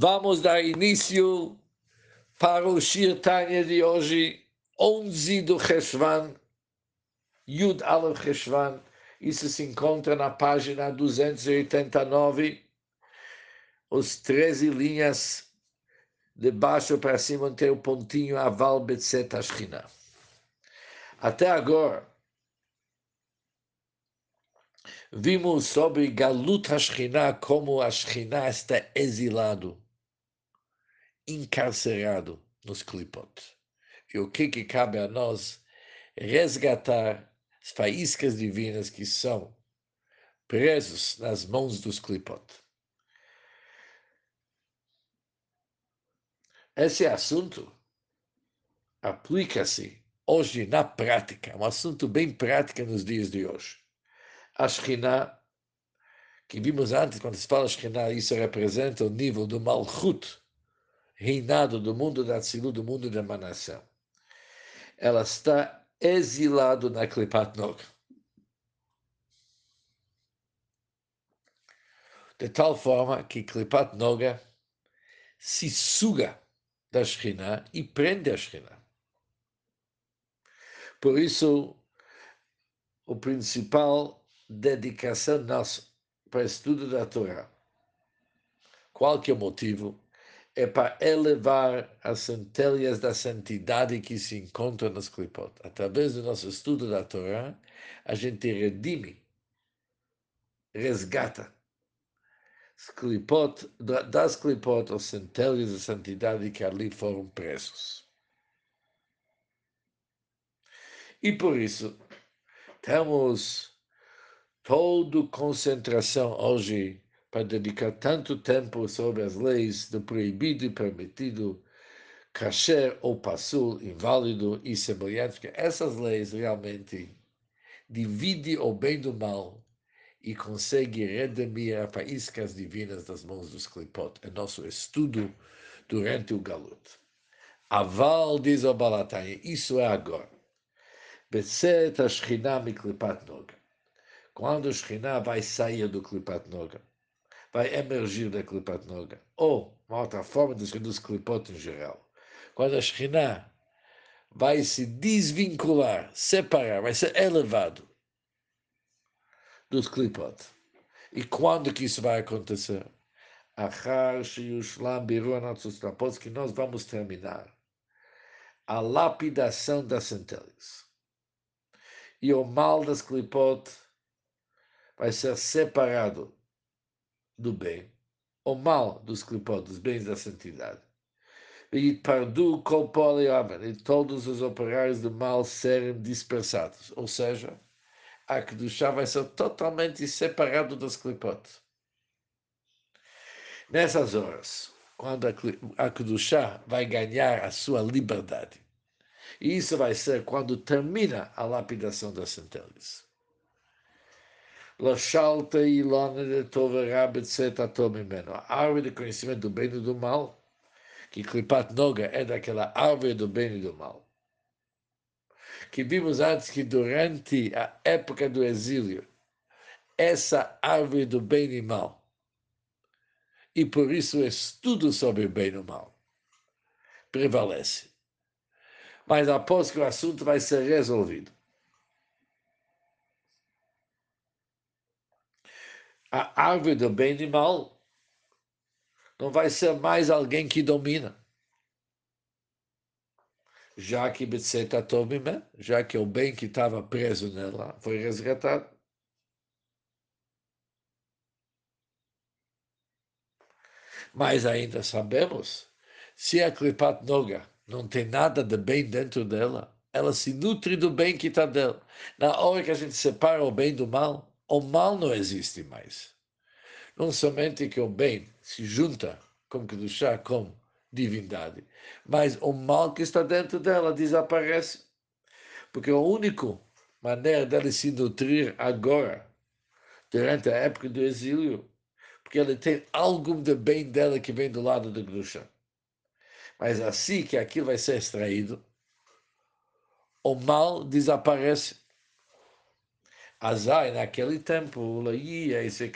Vamos dar início para o Shir Tanya de hoje, 11 do Cheshvan, Yud Aleph Cheshvan. Isso se encontra na página 289, os 13 linhas de baixo para cima tem o pontinho Aval Betzet Ashkina. Até agora, vimos sobre Galut Ashkina, como Ashkina está exilado encarcerado nos clipot. E o que, que cabe a nós? Resgatar as faíscas divinas que são presos nas mãos dos clipot. Esse assunto aplica-se hoje na prática, um assunto bem prático nos dias de hoje. A Shekhinah, que vimos antes, quando se fala Shekhinah, isso representa o nível do Malchut, reinado do mundo da Tzilu, do mundo da emanação. Ela está exilada na Klipat Noga. De tal forma que Klipat Noga se suga da Shekhinah e prende a Shekhinah. Por isso, o principal dedicação nossa para estudo da Torá, qual que é o motivo? É para elevar as centelhas da santidade que se encontram nas clipot. Através do nosso estudo da Torá, a gente redime, resgata clipot, das clipot as centelhas da santidade que ali foram presos. E por isso, temos toda concentração hoje para dedicar tanto tempo sobre as leis do proibido e permitido, kasher ou passul, inválido e semelhante, porque essas leis realmente dividem o bem do mal e conseguem redimir as faíscas divinas das mãos dos clipot. É nosso estudo durante o galut. Aval, diz o Balataya, isso é agora. Betzet a Shekhinah Noga. Quando a vai sair do Klipat Noga, vai emergir da Klipat Noga. Ou, uma outra forma de escrever dos Klipot em geral. Quando a Shekhinah vai se desvincular, separar, vai ser elevado dos Klipot. E quando que isso vai acontecer? Achar Shiyushlam Biru Anatzustrapos, que nós vamos terminar a lapidação das centelhas. E o mal das Klipot vai ser separado do bem, o mal dos clipot, dos bens da santidade. E pardu kol e todos os operários do mal serem dispersados. Ou seja, a Kedushá vai ser totalmente separado dos clipot. Nessas horas, quando a Kedushá vai ganhar a sua liberdade. E isso vai ser quando termina a lapidação das centelhas. Lashalta ilona de tovera betzet atomimeno. A árvore de conhecimento do bem e do mal, que Klipat Noga é daquela árvore do bem e do mal. Que vimos antes que durante a época do exílio, essa árvore do bem e mal, e por isso o estudo sobre o bem e o mal, prevalece. Mas após que o assunto vai ser resolvido, a árvore do bem e mal não vai ser mais alguém que domina. Já que já que o bem que estava preso nela foi resgatado. Mas ainda sabemos, se a Klipat Noga não tem nada de bem dentro dela, ela se nutre do bem que está dela. Na hora que a gente separa o bem do mal, o mal não existe mais. Não somente que o bem se junta com Kedushá, com divindade, mas o mal que está dentro dela desaparece. Porque a única maneira dela se nutrir agora, durante a época do exílio, porque ela tem algo de bem dela que vem do lado do Kedushá. Mas assim que aquilo vai ser extraído, o mal desaparece Azai, naquele tempo, ia esse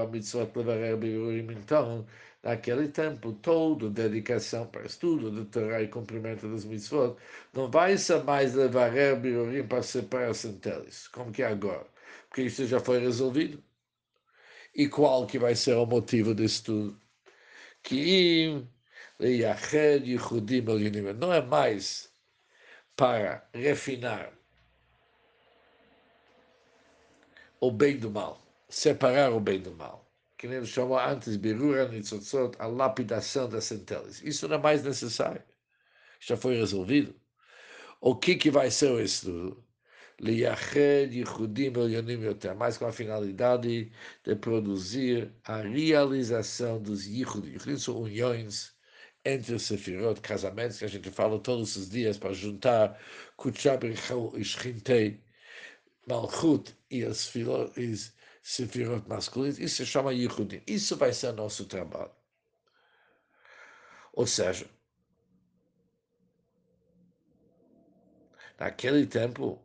a mitzvot levarer birurim, então, naquele tempo, toda dedicação para estudo de Torá e cumprimento das mitzvot, não vai ser mais levarer birurim para separar centelhas, como que é agora, porque isso já foi resolvido. E qual que vai ser o motivo disso tudo? Que não é mais para refinar o bem do mal, separar o bem do mal. Que nem chamou antes, Birura Nitzotzot, a lapidação das centelhas. Isso não é mais necessário. Já foi resolvido. O que, que vai ser o estudo? Mais com a finalidade de produzir a realização dos Yehudim. Yehudim são uniões entre os Sefirot, casamentos que a gente fala todos os dias para juntar Kutchab e Shchintei, Malchut e as Sefirot masculinos, isso se chama Yehudim. Isso vai ser nosso trabalho. Ou seja, naquele tempo,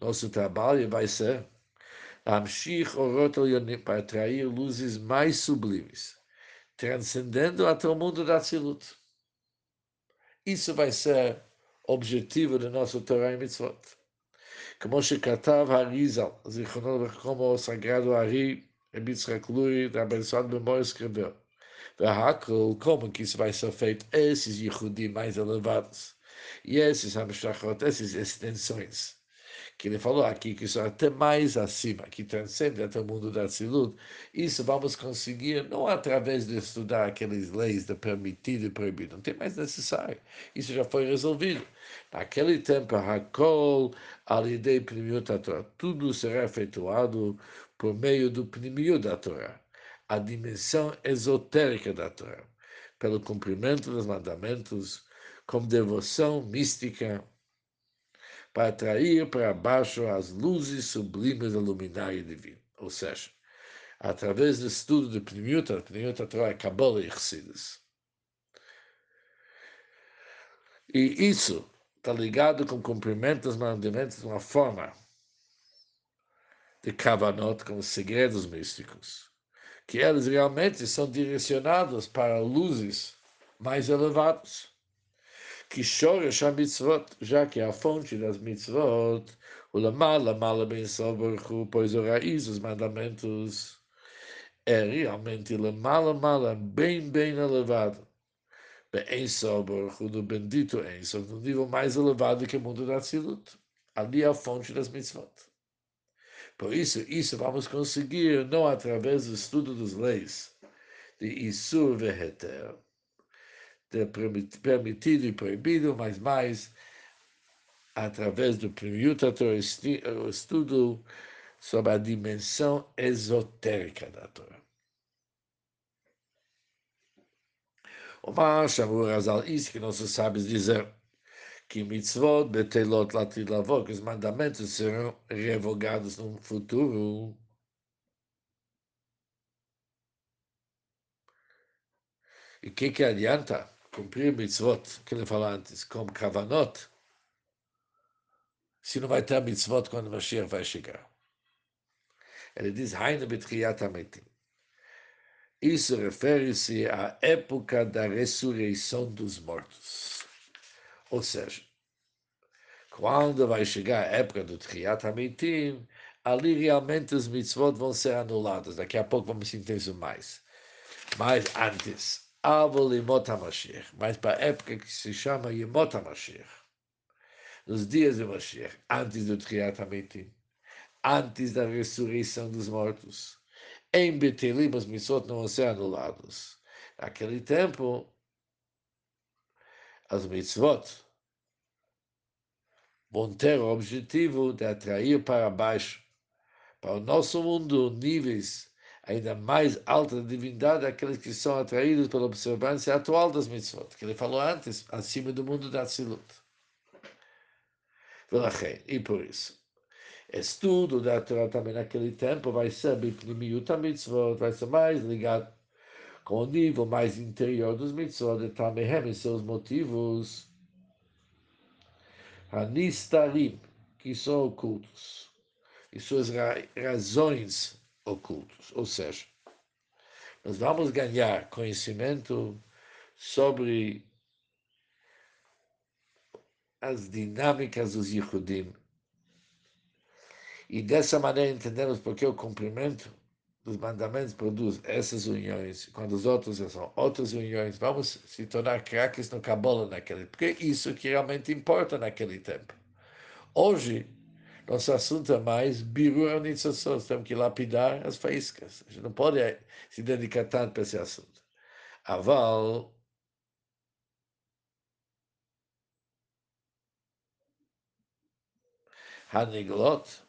nosso trabalho vai ser para atrair luzes mais sublimes, transcendendo até o mundo da Tzilut. Isso vai ser objetivo do nosso Torah e Mitzvot. Como Shekatav Arizal, Zichronon, como o sagrado Ari, Ebitzrak Luri, abençoado memória, escreveu. Verhakel, como que isso vai ser feito? Esses Yehudim mais elevados. E esses Hamshachot, essas extensões que ele falou aqui, que são até mais acima, que transcende até o mundo da Tzilut, isso vamos conseguir não através de estudar aquelas leis de permitido e proibido, não tem mais necessário, isso já foi resolvido. Naquele tempo, Hakol, Alidei Pnimiut da Torá, tudo será efetuado por meio do Pnimiut da Torá, a dimensão esotérica da Torá, pelo cumprimento dos mandamentos, com devoção mística, para atrair para baixo as luzes sublimes do luminário divino. Ou seja, através do estudo de Pnimiuta Torah é Kabbalah e Chassidus. E isso está ligado com o cumprimento dos mandamentos de uma forma de Kavanot, com os segredos místicos, que eles realmente são direcionados para luzes mais elevadas que shoresh mitzvot, já que a fonte das mitzvot, o lamala, mala ben soberchu, pois o raiz dos mandamentos é realmente lamala, mala, bem, bem elevado. Bem soberchu, do bendito Ensob, no nível mais elevado que o mundo da Tzilut. Ali é a fonte das mitzvot. Por isso, isso vamos conseguir não através do estudo das leis de Isur Veheter, permitido e proibido, mas mais através do Primiuta o estudo sobre a dimensão esotérica da Torá. O Mashavur Azal, isso que nossos sábios dizem, que mitzvot betelot latid lavor, que os mandamentos serão revogados no futuro. E o que, que adianta? Cumprir mitzvot, que ele falou antes, como kavanot, se não vai ter mitzvot quando o Mashiach vai chegar. Ele diz. Isso refere-se à época da ressurreição dos mortos. Ou seja, quando vai chegar a época do Triat Amitim, ali realmente os mitzvot vão ser anulados. Daqui a pouco vamos entender mais. Mas antes, Avol Yemot HaMashiach, mas para a época que se chama Yemot HaMashiach, nos dias de Mashiach, antes do Triat antes da ressurreição dos mortos. Em Betelim, os missot não vão ser anulados. Naquele tempo, as mitzvot vão ter o objetivo de atrair para baixo, para o nosso mundo, níveis ainda mais alta divindade aqueles que são atraídos pela observância atual das mitzvot, que ele falou antes, acima do mundo da Tzilut. E por isso, estudo da Torá também naquele tempo vai ser mitzvot, vai ser mais ligado com o nível mais interior dos mitzvot, de Tamehem e seus motivos, Hanistarim, que são ocultos. e suas razões ocultas. Ou seja, nós vamos ganhar conhecimento sobre as dinâmicas dos Yehudim. E dessa maneira entendemos porque o cumprimento dos mandamentos produz essas uniões, quando os outros são outras uniões. Vamos se tornar craques no Kabbalah naquele, porque é isso que realmente importa naquele tempo. Hoje, nosso assunto é mais birur nitzotzot, temos que lapidar as faíscas. A gente não pode se dedicar tanto para esse assunto. Aval, Haniglot,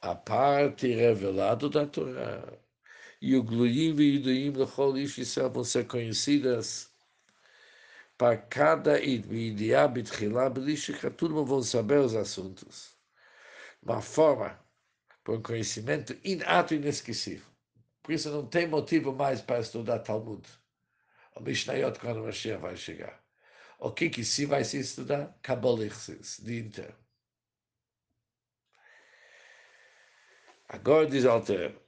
a parte revelada da Torá, e o Gluim e Iduim Lechol Ish Yisrael vão ser conhecidas para cada Idiá Bitchilá Belishika, tudo vão saber os assuntos. Uma forma, por um conhecimento inato e inesquecível. Por isso não tem motivo mais para estudar Talmud. O Mishnayot, quando o Mashiach vai chegar. O que que se vai se estudar? Kabbalah, de inteiro. Agora diz Alter.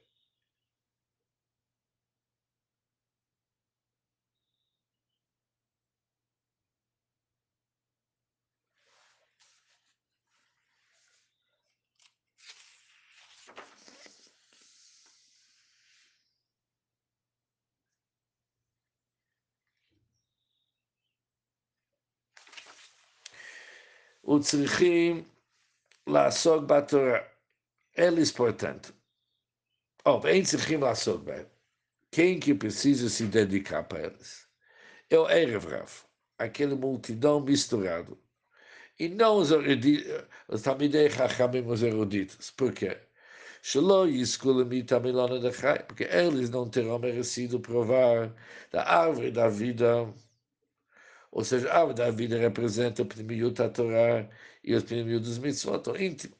Utzrichim Lassog Batorá. Eles, portanto, houve oh, Entzrichim lá Batorá. Quem que precisa se dedicar para eles? É o Erev Rav, aquele multidão misturado. E não os, os Tamidei Rachamim os eruditos. Por quê? Porque eles não terão merecido provar da árvore da vida ou seja, a árvore da vida representa o primeiro da Torá e os primeiros dos mitzvot, o íntimo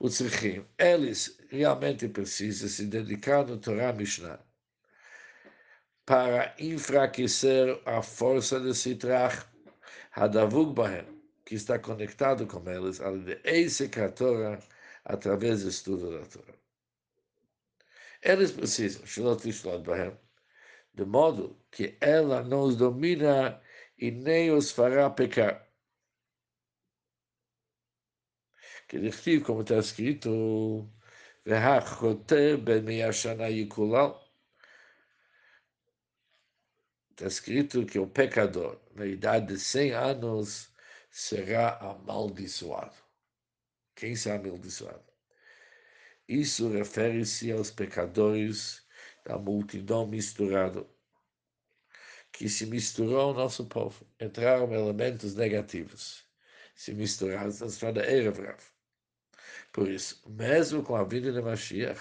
o tzrichim, eles realmente precisam se dedicar no Torá Mishnah para enfraquecer a força de Sitrach Hadavug Bahem, que está conectado com eles, através do estudo da Torá. Eles precisam, Shalot Ishlot Bahem, de modo que ela nos domina e nem os fará pecar. Que Dirtiv, como está escrito, Está escrito que o pecador, na idade de 100 anos, será amaldiçoado. Quem será amaldiçoado? Isso refere-se aos pecadores da multidão misturada que se misturou ao nosso povo. Entraram elementos negativos, se misturaram, transformaram Erev Rav. Por isso, mesmo com a vinda de Mashiach,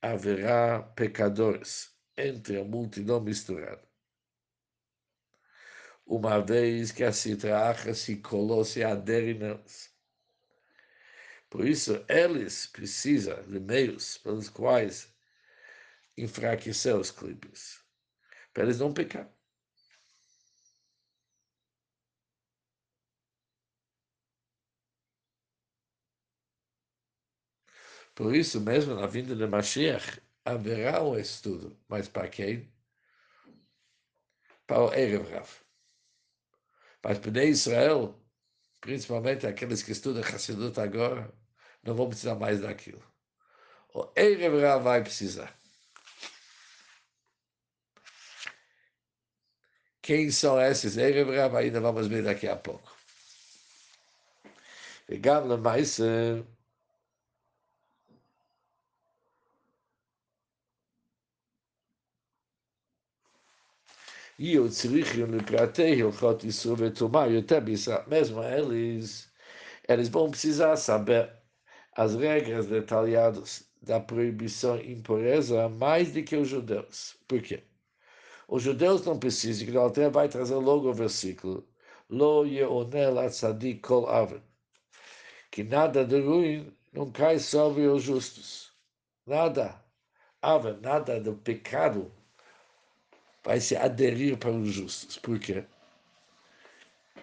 haverá pecadores entre a multidão misturada. Uma vez que a citracha se colou, se adere neles. Por isso, eles precisam de meios pelos quais enfraquecer os clipes, para eles não pecar. Por isso, mesmo na vinda de Mashiach, haverá um estudo. Mas para quem? Para o Erev Rav. Mas para Israel, principalmente aqueles que estudam Hassidut agora, não vão precisar mais daquilo. O Erev Rav vai precisar. Quem são esses Erev Rav? Ainda vamos ver daqui a pouco. וגם למעשה e o tzrichim lepratei hilchot Yisro vetumar yoter b'Yisrael. Mesmo eles, eles vão precisar saber as regras detalhadas da proibição e impureza mais do que os judeus. Por quê? Os judeus não precisam, que o Alter vai trazer logo o versículo Lo yeonel atzadik kol aven que nada de ruim não cai sobre os justos. Nada, aven, nada do pecado vai se aderir para os justos. Por quê?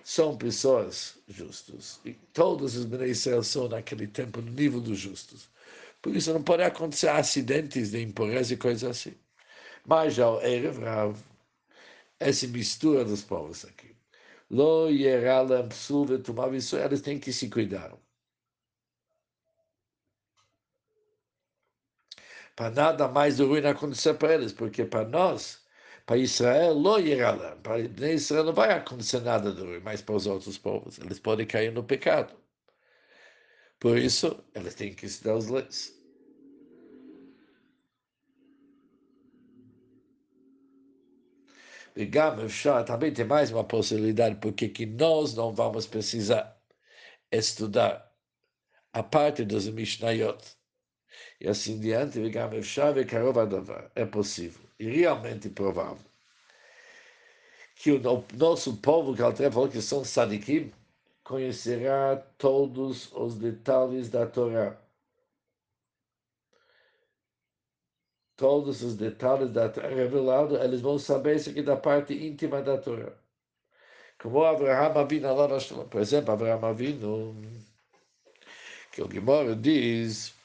são pessoas justas. E todos os Israel são naquele tempo no nível dos justos. Por isso não pode acontecer acidentes de impureza e coisas assim. Mas já o Erev Rav, essa mistura dos povos aqui. Lo Yeralam Psul Vetumav eles têm que se cuidar. Para nada mais ruim acontecer para eles, porque para nós, para Israel, lo Yeralam, para Israel não vai acontecer nada de ruim, mas para os outros povos, eles podem cair no pecado. Por isso, eles têm que estudar as leis. E também tem mais uma possibilidade, porque que nós não vamos precisar estudar a parte dos Mishnayot. E assim diante, é possível, e realmente provável, que o nosso povo, que Alter falou que são sadikim, conhecerá todos os detalhes da Torá. Todos os detalhes da revelado, eles vão saber isso aqui da parte íntima da Torá. Como Abraham Avinu lá na Por exemplo, Abraham Avinu, que o Gemara diz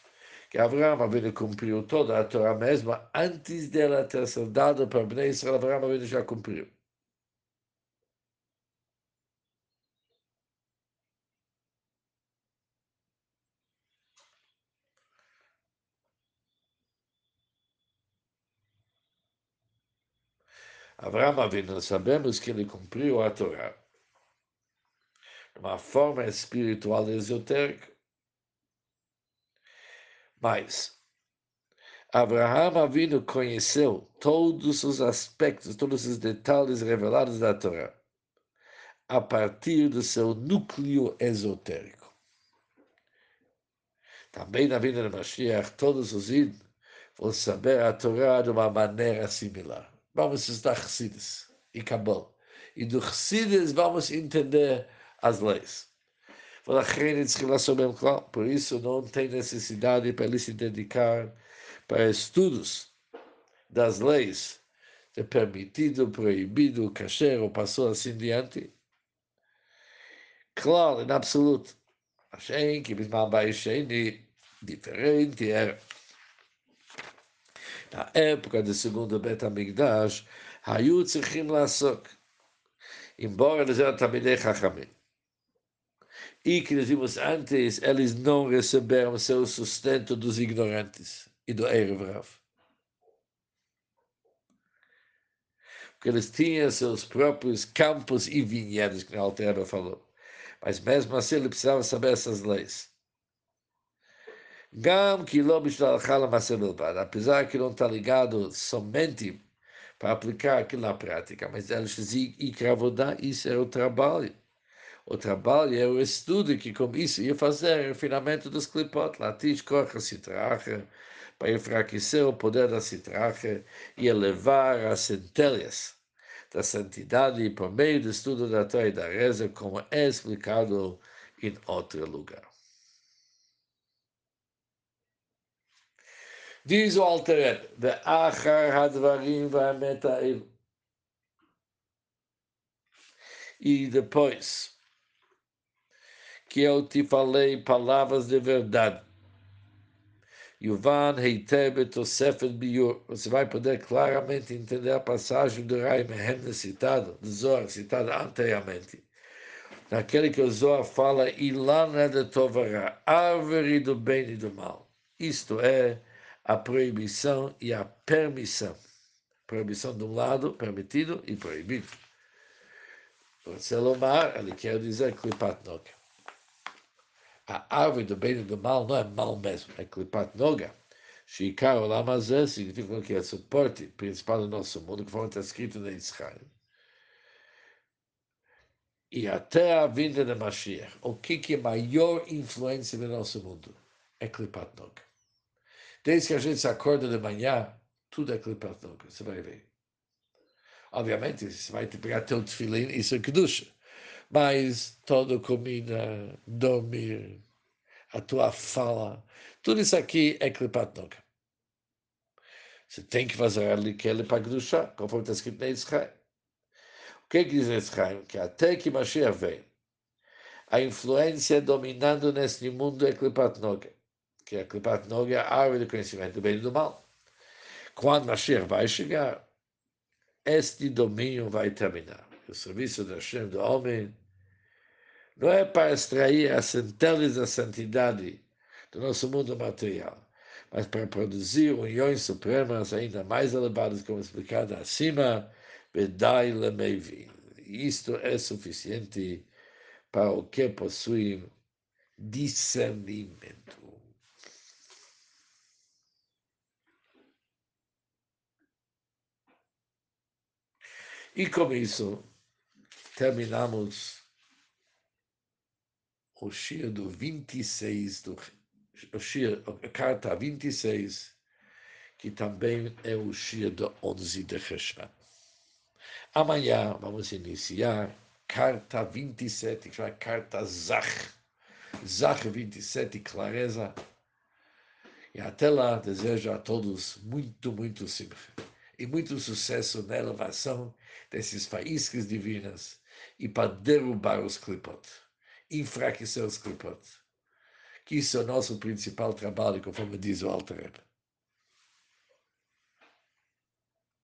que Abraham Avinu cumpriu toda a Torá mesma antes dela ter sido dada para Bnei Israel. Abraham Avinu já cumpriu. Abraão Avinu, sabemos que ele cumpriu a Torá. Uma forma espiritual esotérica. Mas Abraão Avinu conheceu todos os aspectos, todos os detalhes revelados da Torá a partir do seu núcleo esotérico. Também na vida de Mashiach, todos os id vão saber a Torá de uma maneira similar vamos estudar Chassidus e Kabbalah. E do Chassidus vamos entender as leis. Por isso não tem necessidade para ele se dedicar para estudos das leis de permitido, proibido, kasher ou passou assim diante. Claro, em absoluto. Hashem, que bisman diferente era na época do segundo Betamigdash, Hayu Tzichim Lasok, embora eles eram Tamidei Chachamim. E que nós vimos antes, eles não receberam seu sustento dos ignorantes e do Erev Rav. Porque eles tinham seus próprios campos e vinhedos, que o Altera falou. Mas mesmo assim, ele precisava saber essas leis. Gam que apesar que não está ligado somente para aplicar aquilo na prática, mas eles dizem isso é o trabalho. O trabalho é o estudo que com isso ia fazer o refinamento dos clipot, latish corra citracha, para enfraquecer o poder da citracha e elevar as centelhas da santidade por meio do estudo da Torá e da reza, como é explicado em outro lugar. Diz o Alteret, Achar Hadvarim Vamet E depois, que eu te falei palavras de verdade. Yuvan Heiteb Tosefet Biur. Você vai poder claramente entender a passagem do Rai Mehem citado, do Zohar, citado anteriormente. Naquele que o Zohar fala, Ilana de Tovara, árvore do bem e do mal. Isto é, a proibição e a permissão. Proibição de um lado, permitido e proibido. Selomar, ele quer dizer clipat noga. A árvore do bem e do mal não é mal mesmo, é clipat noga. Shikar olamazé significa que é suporte principal do nosso mundo, que está escrito na Israel. E até a vinda de Mashiach, o que, que é maior influência no nosso mundo? É clipat noga. Desde que a gente se acorda de manhã, tudo é clipat você vai ver. Obviamente, você vai te pegar teu tefilim, isso é kedusha. Mas toda comida, dormir, a tua fala, tudo isso aqui é clipat Você tem que fazer ali que ele para kedusha, conforme está escrito na Israel. O que, é que diz Eschaim? Que até que Mashiach vem, a influência dominando neste mundo é Klipat Noga, que é Klipat Noga, a árvore do conhecimento do bem e do mal. Quando Mashiach vai chegar, este domínio vai terminar. O serviço da Hashem do homem não é para extrair as centelhas da santidade do nosso mundo material, mas para produzir uniões supremas ainda mais elevadas, como explicado acima, Vedai Lemevin. Isto é suficiente para o que possui discernimento. E com isso, terminamos o Shir do 26, do, o Shir, a carta 26, que também é o Shir do 11 de Cheshvan. Amanhã vamos iniciar carta 27, que chama carta Zach. Zach 27, clareza. E até lá, desejo a todos muito, muito simcha e muito sucesso na elevação desses faíscas divinas e para derrubar os clipot, enfraquecer os clipot. Que isso é o nosso principal trabalho, conforme diz o Alter